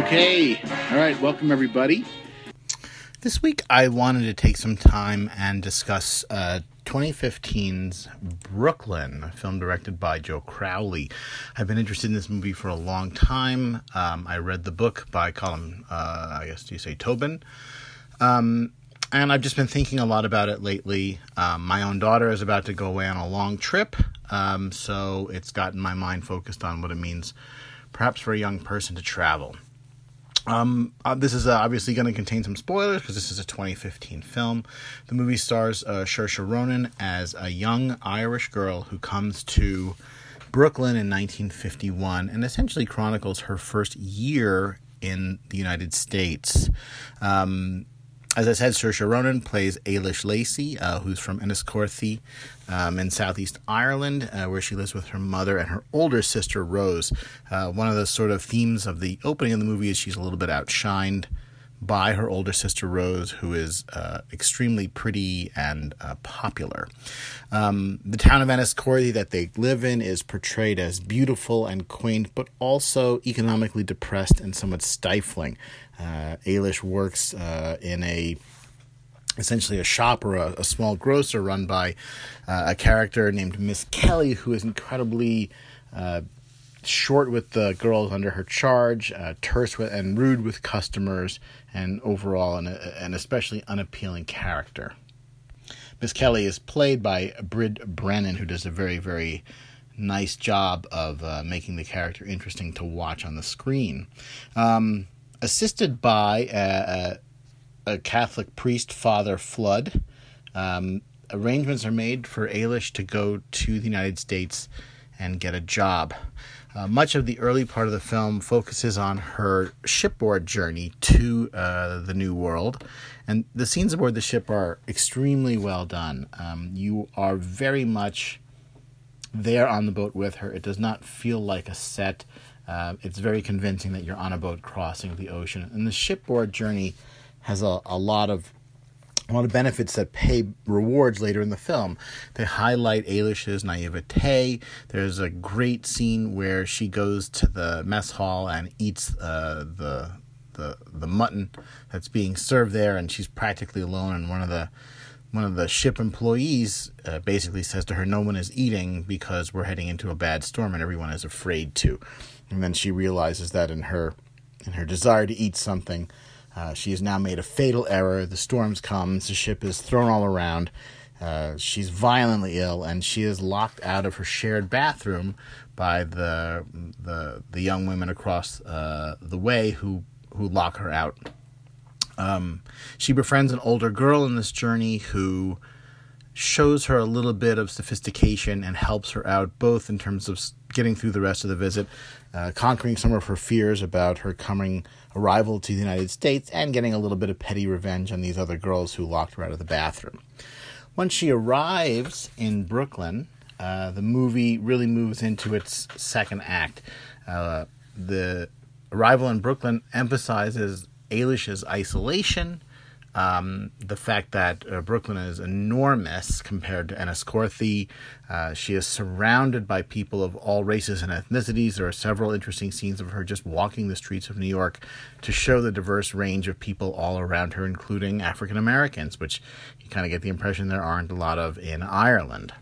Okay. All right. Welcome, everybody. This week, I wanted to take some time and discuss uh, 2015's Brooklyn, a film directed by Joe Crowley. I've been interested in this movie for a long time. Um, I read the book by Colin, uh, I guess, do you say Tobin? Um, and I've just been thinking a lot about it lately. Um, my own daughter is about to go away on a long trip, um, so it's gotten my mind focused on what it means, perhaps for a young person to travel. Um, uh, this is uh, obviously going to contain some spoilers because this is a 2015 film. The movie stars uh, Saoirse Ronan as a young Irish girl who comes to Brooklyn in 1951 and essentially chronicles her first year in the United States. Um, as I said, Saoirse Ronan plays Eilis Lacey, uh, who's from Enniscorthy um, in southeast Ireland, uh, where she lives with her mother and her older sister Rose. Uh, one of the sort of themes of the opening of the movie is she's a little bit outshined by her older sister Rose, who is uh, extremely pretty and uh, popular. Um, the town of Enniscorthy that they live in is portrayed as beautiful and quaint, but also economically depressed and somewhat stifling. Uh, Eilis works uh, in a essentially a shop or a, a small grocer run by uh, a character named Miss Kelly, who is incredibly uh, short with the girls under her charge, uh, terse with, and rude with customers, and overall an, an especially unappealing character. Miss Kelly is played by Brid Brennan, who does a very, very nice job of uh, making the character interesting to watch on the screen. Um, assisted by a, a, a, Catholic priest, Father Flood. Um, arrangements are made for Eilis to go to the United States and get a job. Uh, much of the early part of the film focuses on her shipboard journey to uh, the New World, and the scenes aboard the ship are extremely well done. Um, you are very much there on the boat with her. It does not feel like a set. Uh, it's very convincing that you're on a boat crossing the ocean. And the shipboard journey has a, a lot of a lot of benefits that pay rewards later in the film. They highlight Eilis's naivete. There's a great scene where she goes to the mess hall and eats uh, the the the mutton that's being served there, and she's practically alone. And one of the one of the ship employees uh, basically says to her, "No one is eating because we're heading into a bad storm, and everyone is afraid to." And then she realizes that in her in her desire to eat something, uh, she has now made a fatal error. The storms come, the ship is thrown all around. Uh, she's violently ill, and she is locked out of her shared bathroom by the the the young women across uh, the way who who lock her out. Um, she befriends an older girl in this journey who shows her a little bit of sophistication and helps her out both in terms of getting through the rest of the visit, uh, conquering some of her fears about her coming arrival to the United States, and getting a little bit of petty revenge on these other girls who locked her out of the bathroom. Once she arrives in Brooklyn, uh, the movie really moves into its second act. Uh, the arrival in Brooklyn emphasizes Eilis's isolation um, the fact that uh, Brooklyn is enormous compared to Enniscorthy. Uh, she is surrounded by people of all races and ethnicities. There are several interesting scenes of her just walking the streets of New York to show the diverse range of people all around her, including African Americans, which you kind of get the impression there aren't a lot of in Ireland.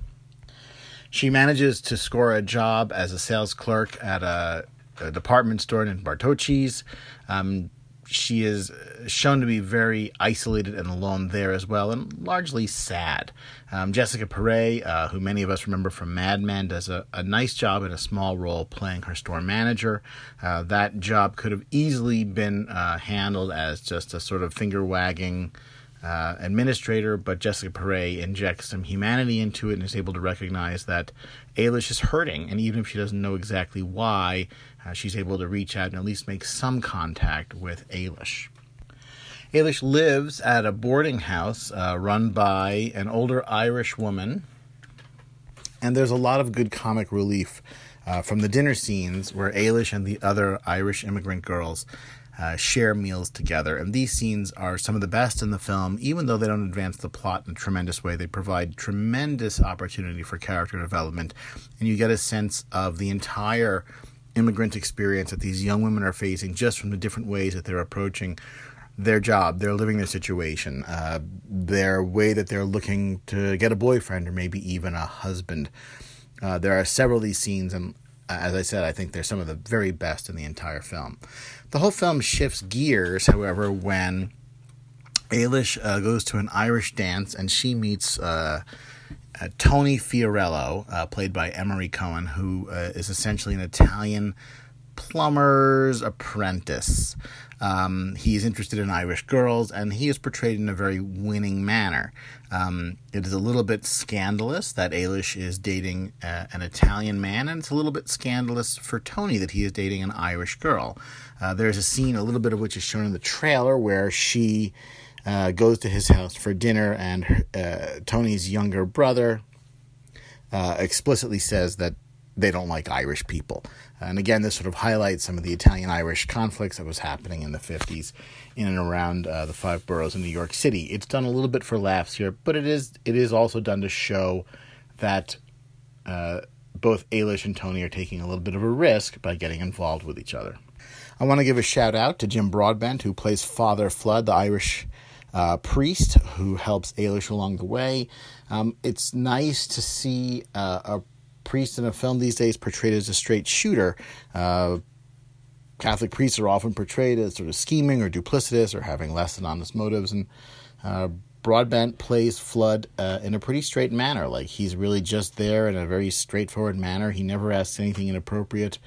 She manages to score a job as a sales clerk at a, a department store in Bartocci's. Um, she is shown to be very isolated and alone there as well, and largely sad. Um, Jessica Paré, uh, who many of us remember from Mad Men, does a, a, nice job in a small role playing her store manager. Uh, that job could have easily been uh, handled as just a sort of finger wagging. Uh, administrator, but Jessica Paré injects some humanity into it and is able to recognize that Eilis is hurting, and even if she doesn't know exactly why, uh, she's able to reach out and at least make some contact with Eilis. Eilis lives at a boarding house uh, run by an older Irish woman, and there's a lot of good comic relief uh, from the dinner scenes where Eilis and the other Irish immigrant girls uh, share meals together. And these scenes are some of the best in the film, even though they don't advance the plot in a tremendous way. They provide tremendous opportunity for character development, and you get a sense of the entire immigrant experience that these young women are facing just from the different ways that they're approaching their job, their living, their situation, uh, their way that they're looking to get a boyfriend or maybe even a husband. Uh, there are several of these scenes, and as I said, I think they're some of the very best in the entire film. The whole film shifts gears, however, when Eilis uh, goes to an Irish dance and she meets uh, uh, Tony Fiorello, uh, played by Emory Cohen, who uh, is essentially an Italian plumber's apprentice. Um, he is interested in Irish girls, and he is portrayed in a very winning manner. Um, it is a little bit scandalous that Eilis is dating uh, an Italian man, and it's a little bit scandalous for Tony that he is dating an Irish girl. Uh, there's a scene, a little bit of which is shown in the trailer, where she uh, goes to his house for dinner, and uh, Tony's younger brother uh, explicitly says that they don't like Irish people. And again, this sort of highlights some of the Italian Irish conflicts that was happening in the 50s in and around uh, the five boroughs in New York City. It's done a little bit for laughs here, but it is it is also done to show that uh, both Eilis and Tony are taking a little bit of a risk by getting involved with each other. I want to give a shout out to Jim Broadbent, who plays Father Flood, the Irish uh, priest who helps Eilis along the way. Um, it's nice to see uh, a priest in a film these days portrayed as a straight shooter. Uh, Catholic priests are often portrayed as sort of scheming or duplicitous or having less than honest motives, and uh, Broadbent plays Flood uh, in a pretty straight manner. Like he's really just there in a very straightforward manner. He never asks anything inappropriate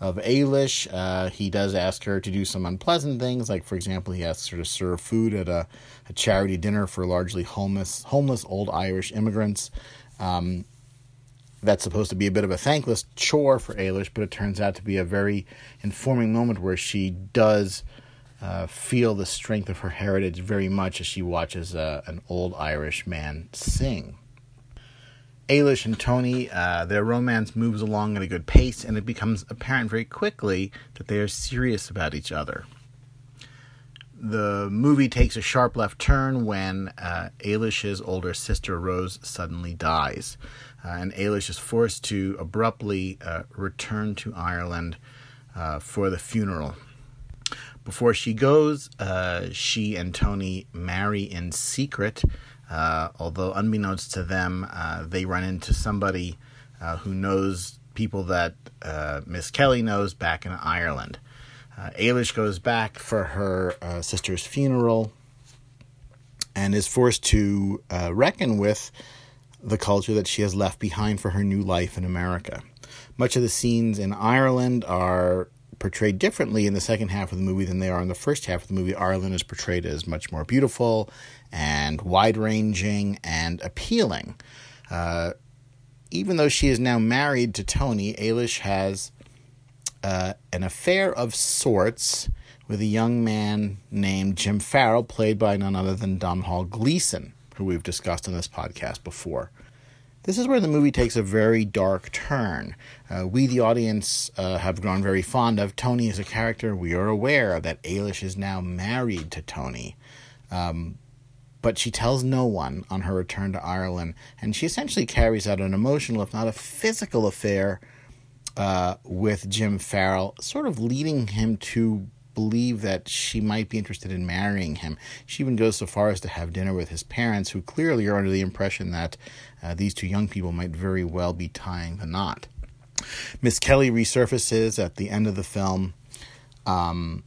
of Eilis. Uh, he does ask her to do some unpleasant things, like for example, he asks her to serve food at a, a charity dinner for largely homeless homeless old Irish immigrants. Um, that's supposed to be a bit of a thankless chore for Eilis, but it turns out to be a very informing moment where she does uh, feel the strength of her heritage very much as she watches uh, an old Irish man sing. Eilis and Tony, uh, their romance moves along at a good pace, and it becomes apparent very quickly that they are serious about each other. The movie takes a sharp left turn when uh, Eilis's older sister Rose suddenly dies, and Eilis is forced to abruptly uh, return to Ireland uh, for the funeral. Before she goes, uh, she and Tony marry in secret uh, although, unbeknownst to them, uh, they run into somebody uh, who knows people that uh, Miss Kelly knows back in Ireland. Uh, Eilis goes back for her uh, sister's funeral and is forced to reckon with the culture that she has left behind for her new life in America. Much of the scenes in Ireland are portrayed differently in the second half of the movie than they are in the first half of the movie. Ireland is portrayed as much more beautiful and wide ranging and appealing. Uh, even though she is now married to Tony, Eilis has uh, an affair of sorts with a young man named Jim Farrell, played by none other than Domhnall Gleeson, who we've discussed on this podcast before. This is where the movie takes a very dark turn. Uh, we, the audience, uh, have grown very fond of Tony as a character. We are aware that Eilis is now married to Tony. Um, but she tells no one on her return to Ireland, and she essentially carries out an emotional, if not a physical, affair uh, with Jim Farrell, sort of leading him to believe that she might be interested in marrying him. She even goes so far as to have dinner with his parents, who clearly are under the impression that uh, these two young people might very well be tying the knot. Miss Kelly resurfaces at the end of the film, um,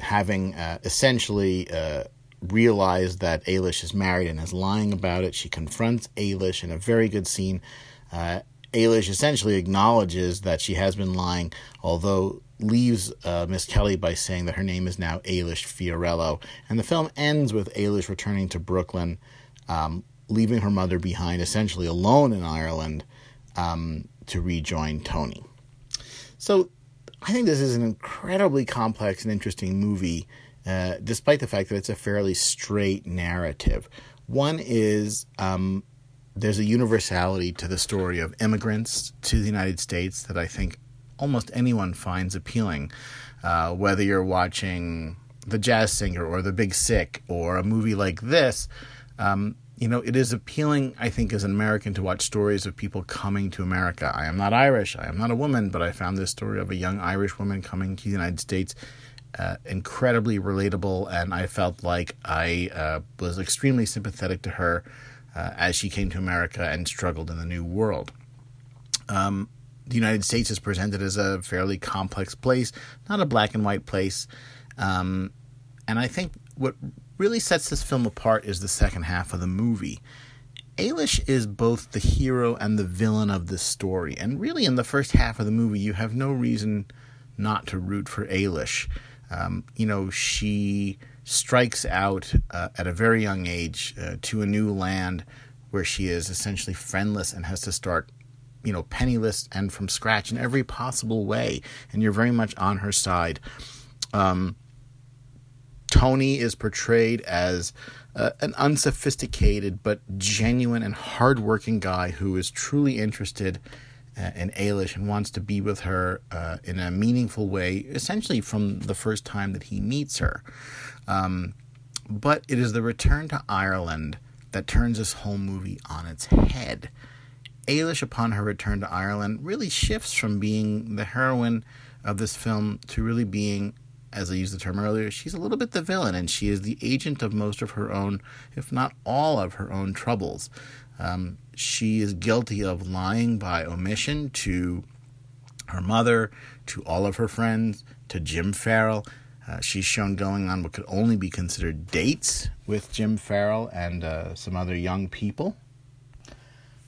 having uh, essentially uh, realized that Eilis is married and is lying about it. She confronts Eilis in a very good scene. Uh, Eilis essentially acknowledges that she has been lying, although leaves uh, Miss Kelly by saying that her name is now Eilis Fiorello. And the film ends with Eilis returning to Brooklyn, um, leaving her mother behind, essentially alone in Ireland, um, to rejoin Tony. So I think this is an incredibly complex and interesting movie uh, despite the fact that it's a fairly straight narrative. One is um, there's a universality to the story of immigrants to the United States that I think almost anyone finds appealing. Uh, whether you're watching The Jazz Singer or The Big Sick or a movie like this, um, you know, it is appealing, I think, as an American to watch stories of people coming to America. I am not Irish, I am not a woman, but I found this story of a young Irish woman coming to the United States uh, incredibly relatable, and I felt like I uh, was extremely sympathetic to her uh, as she came to America and struggled in the new world. Um, the United States is presented as a fairly complex place, not a black and white place. Um, and I think what really sets this film apart is the second half of the movie. Eilis is both the hero and the villain of this story, and really in the first half of the movie, you have no reason not to root for Eilis. Um, you know, she strikes out uh, at a very young age uh, to a new land where she is essentially friendless and has to start, you know, penniless and from scratch in every possible way. And you're very much on her side. Um, Tony is portrayed as uh, an unsophisticated but genuine and hardworking guy who is truly interested uh, in Eilis and wants to be with her uh, in a meaningful way, essentially from the first time that he meets her. Um, but it is the return to Ireland that turns this whole movie on its head. Eilis, upon her return to Ireland, really shifts from being the heroine of this film to really being as I used the term earlier, she's a little bit the villain, and she is the agent of most of her own, if not all of her own troubles. Um, she is guilty of lying by omission to her mother, to all of her friends, to Jim Farrell. Uh, she's shown going on what could only be considered dates with Jim Farrell and uh, some other young people.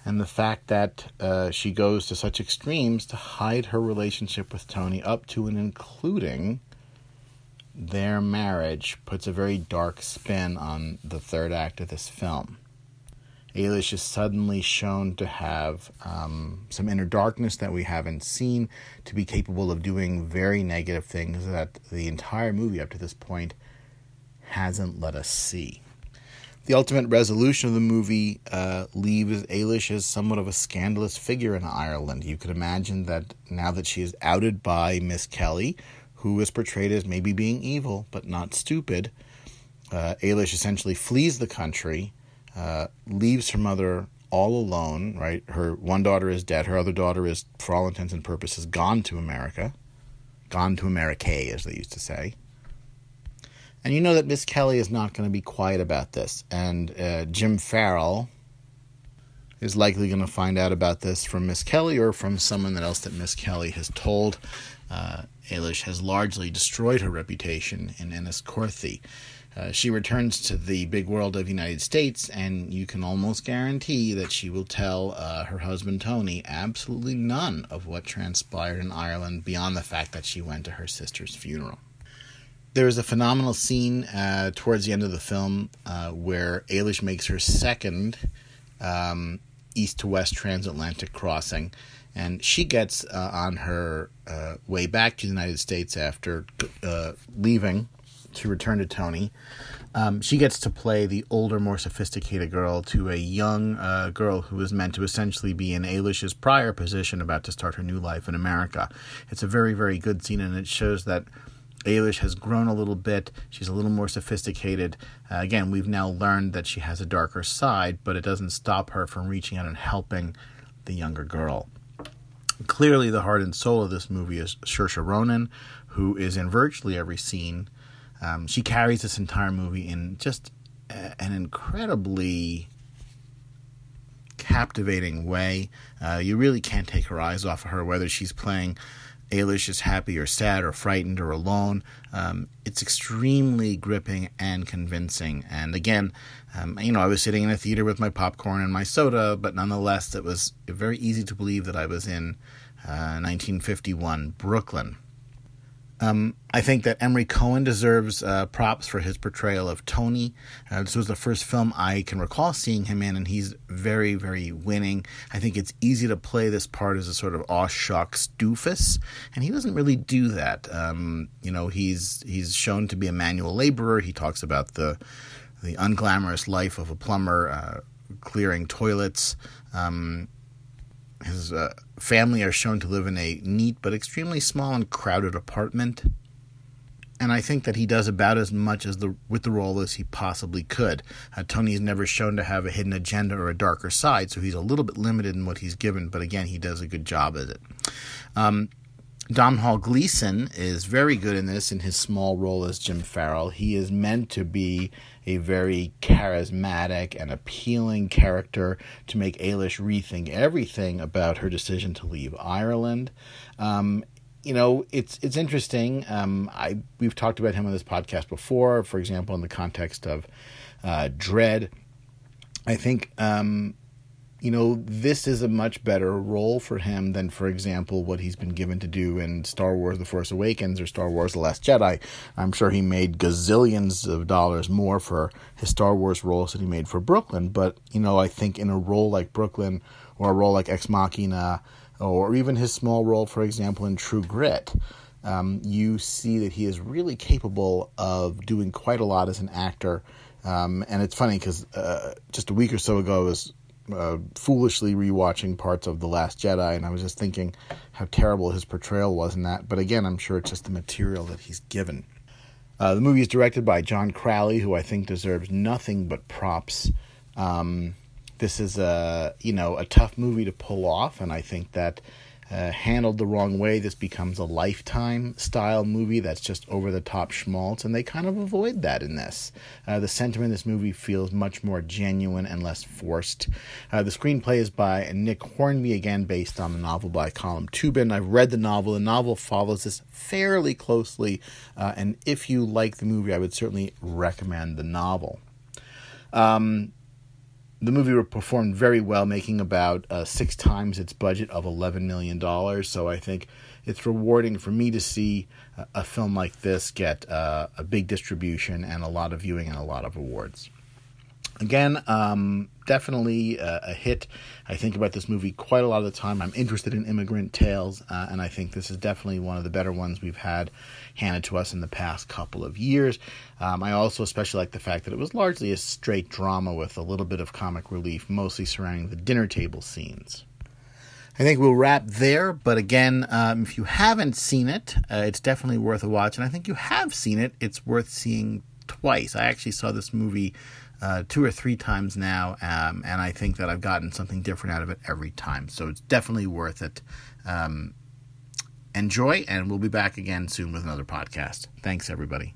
And the fact that uh, she goes to such extremes to hide her relationship with Tony, up to and including their marriage puts a very dark spin on the third act of this film. Eilis is suddenly shown to have um, some inner darkness that we haven't seen, to be capable of doing very negative things that the entire movie up to this point hasn't let us see. The ultimate resolution of the movie uh, leaves Eilis as somewhat of a scandalous figure in Ireland. You could imagine that now that she is outed by Miss Kelly, who is portrayed as maybe being evil but not stupid. Uh, Eilis essentially flees the country, uh, leaves her mother all alone, right? Her one daughter is dead. Her other daughter is, for all intents and purposes, gone to America. Gone to America, as they used to say. And you know that Miss Kelly is not going to be quiet about this. And uh, Jim Farrell is likely going to find out about this from Miss Kelly or from someone else that Miss Kelly has told. Uh, Eilis has largely destroyed her reputation in Enniscorthy. Uh, she returns to the big world of the United States, and you can almost guarantee that she will tell uh, her husband Tony absolutely none of what transpired in Ireland beyond the fact that she went to her sister's funeral. There is a phenomenal scene uh, towards the end of the film uh, where Eilis makes her second um, east to west transatlantic crossing and she gets uh, on her uh, way back to the United States after uh, leaving to return to Tony. Um, she gets to play the older, more sophisticated girl to a young uh, girl who is meant to essentially be in Eilis's prior position, about to start her new life in America. It's a very, very good scene, and it shows that Eilis has grown a little bit. She's a little more sophisticated. Uh, again, we've now learned that she has a darker side, but it doesn't stop her from reaching out and helping the younger girl. Clearly, the heart and soul of this movie is Saoirse Ronan, who is in virtually every scene. Um, she carries this entire movie in just a, an incredibly captivating way. Uh, you really can't take her eyes off of her, whether she's playing Eilis is happy or sad or frightened or alone. Um, it's extremely gripping and convincing. And again, um, you know, I was sitting in a theater with my popcorn and my soda, but nonetheless, it was very easy to believe that I was in uh, 1951 Brooklyn. Um, I think that Emory Cohen deserves uh, props for his portrayal of Tony. Uh, this was the first film I can recall seeing him in, and he's very, very winning. I think it's easy to play this part as a sort of aw shucks doofus, and he doesn't really do that. Um, you know, he's he's shown to be a manual laborer. He talks about the the unglamorous life of a plumber, uh, clearing toilets. Um, his uh, family are shown to live in a neat but extremely small and crowded apartment. and I think that he does about as much as the with the role as he possibly could. Uh, Tony is never shown to have a hidden agenda or a darker side, so he's a little bit limited in what he's given. But again, he does a good job at it. Um, Domhnall Gleeson is very good in this in his small role as Jim Farrell. He is meant to be a very charismatic and appealing character to make Eilis rethink everything about her decision to leave Ireland. Um, you know, it's it's interesting. Um, I we've talked about him on this podcast before. For example, in the context of uh, Dredd, I think um, you know, this is a much better role for him than, for example, what he's been given to do in Star Wars The Force Awakens or Star Wars The Last Jedi. I'm sure he made gazillions of dollars more for his Star Wars roles than he made for Brooklyn. But, you know, I think in a role like Brooklyn or a role like Ex Machina or even his small role, for example, in True Grit, um, you see that he is really capable of doing quite a lot as an actor. Um, and it's funny because uh, just a week or so ago, I was uh, foolishly rewatching parts of The Last Jedi, and I was just thinking how terrible his portrayal was in that. But again, I'm sure it's just the material that he's given. Uh, the movie is directed by John Crowley, who I think deserves nothing but props. Um, this is a you know a tough movie to pull off, and I think that uh, handled the wrong way, this becomes a lifetime style movie that's just over the top schmaltz, and they kind of avoid that in this. Uh, the sentiment in this movie feels much more genuine and less forced. Uh, the screenplay is by Nick Hornby, again based on the novel by Colm Tóibín. I've read the novel. The novel follows this fairly closely, uh, and if you like the movie, I would certainly recommend the novel. Um, the movie performed very well, making about uh, six times its budget of $11 million. So I think it's rewarding for me to see a, a film like this get uh, a big distribution and a lot of viewing and a lot of awards. Again, um, definitely a, a, hit. I think about this movie quite a lot of the time. I'm interested in immigrant tales, uh, and I think this is definitely one of the better ones we've had handed to us in the past couple of years. Um, I also especially like the fact that it was largely a straight drama with a little bit of comic relief, mostly surrounding the dinner table scenes. I think we'll wrap there, but again, um, if you haven't seen it, uh, it's definitely worth a watch. And I think you have seen it, it's worth seeing twice. I actually saw this movie uh, two or three times now, um, and I think that I've gotten something different out of it every time. So it's definitely worth it. Um, enjoy, and we'll be back again soon with another podcast. Thanks, everybody.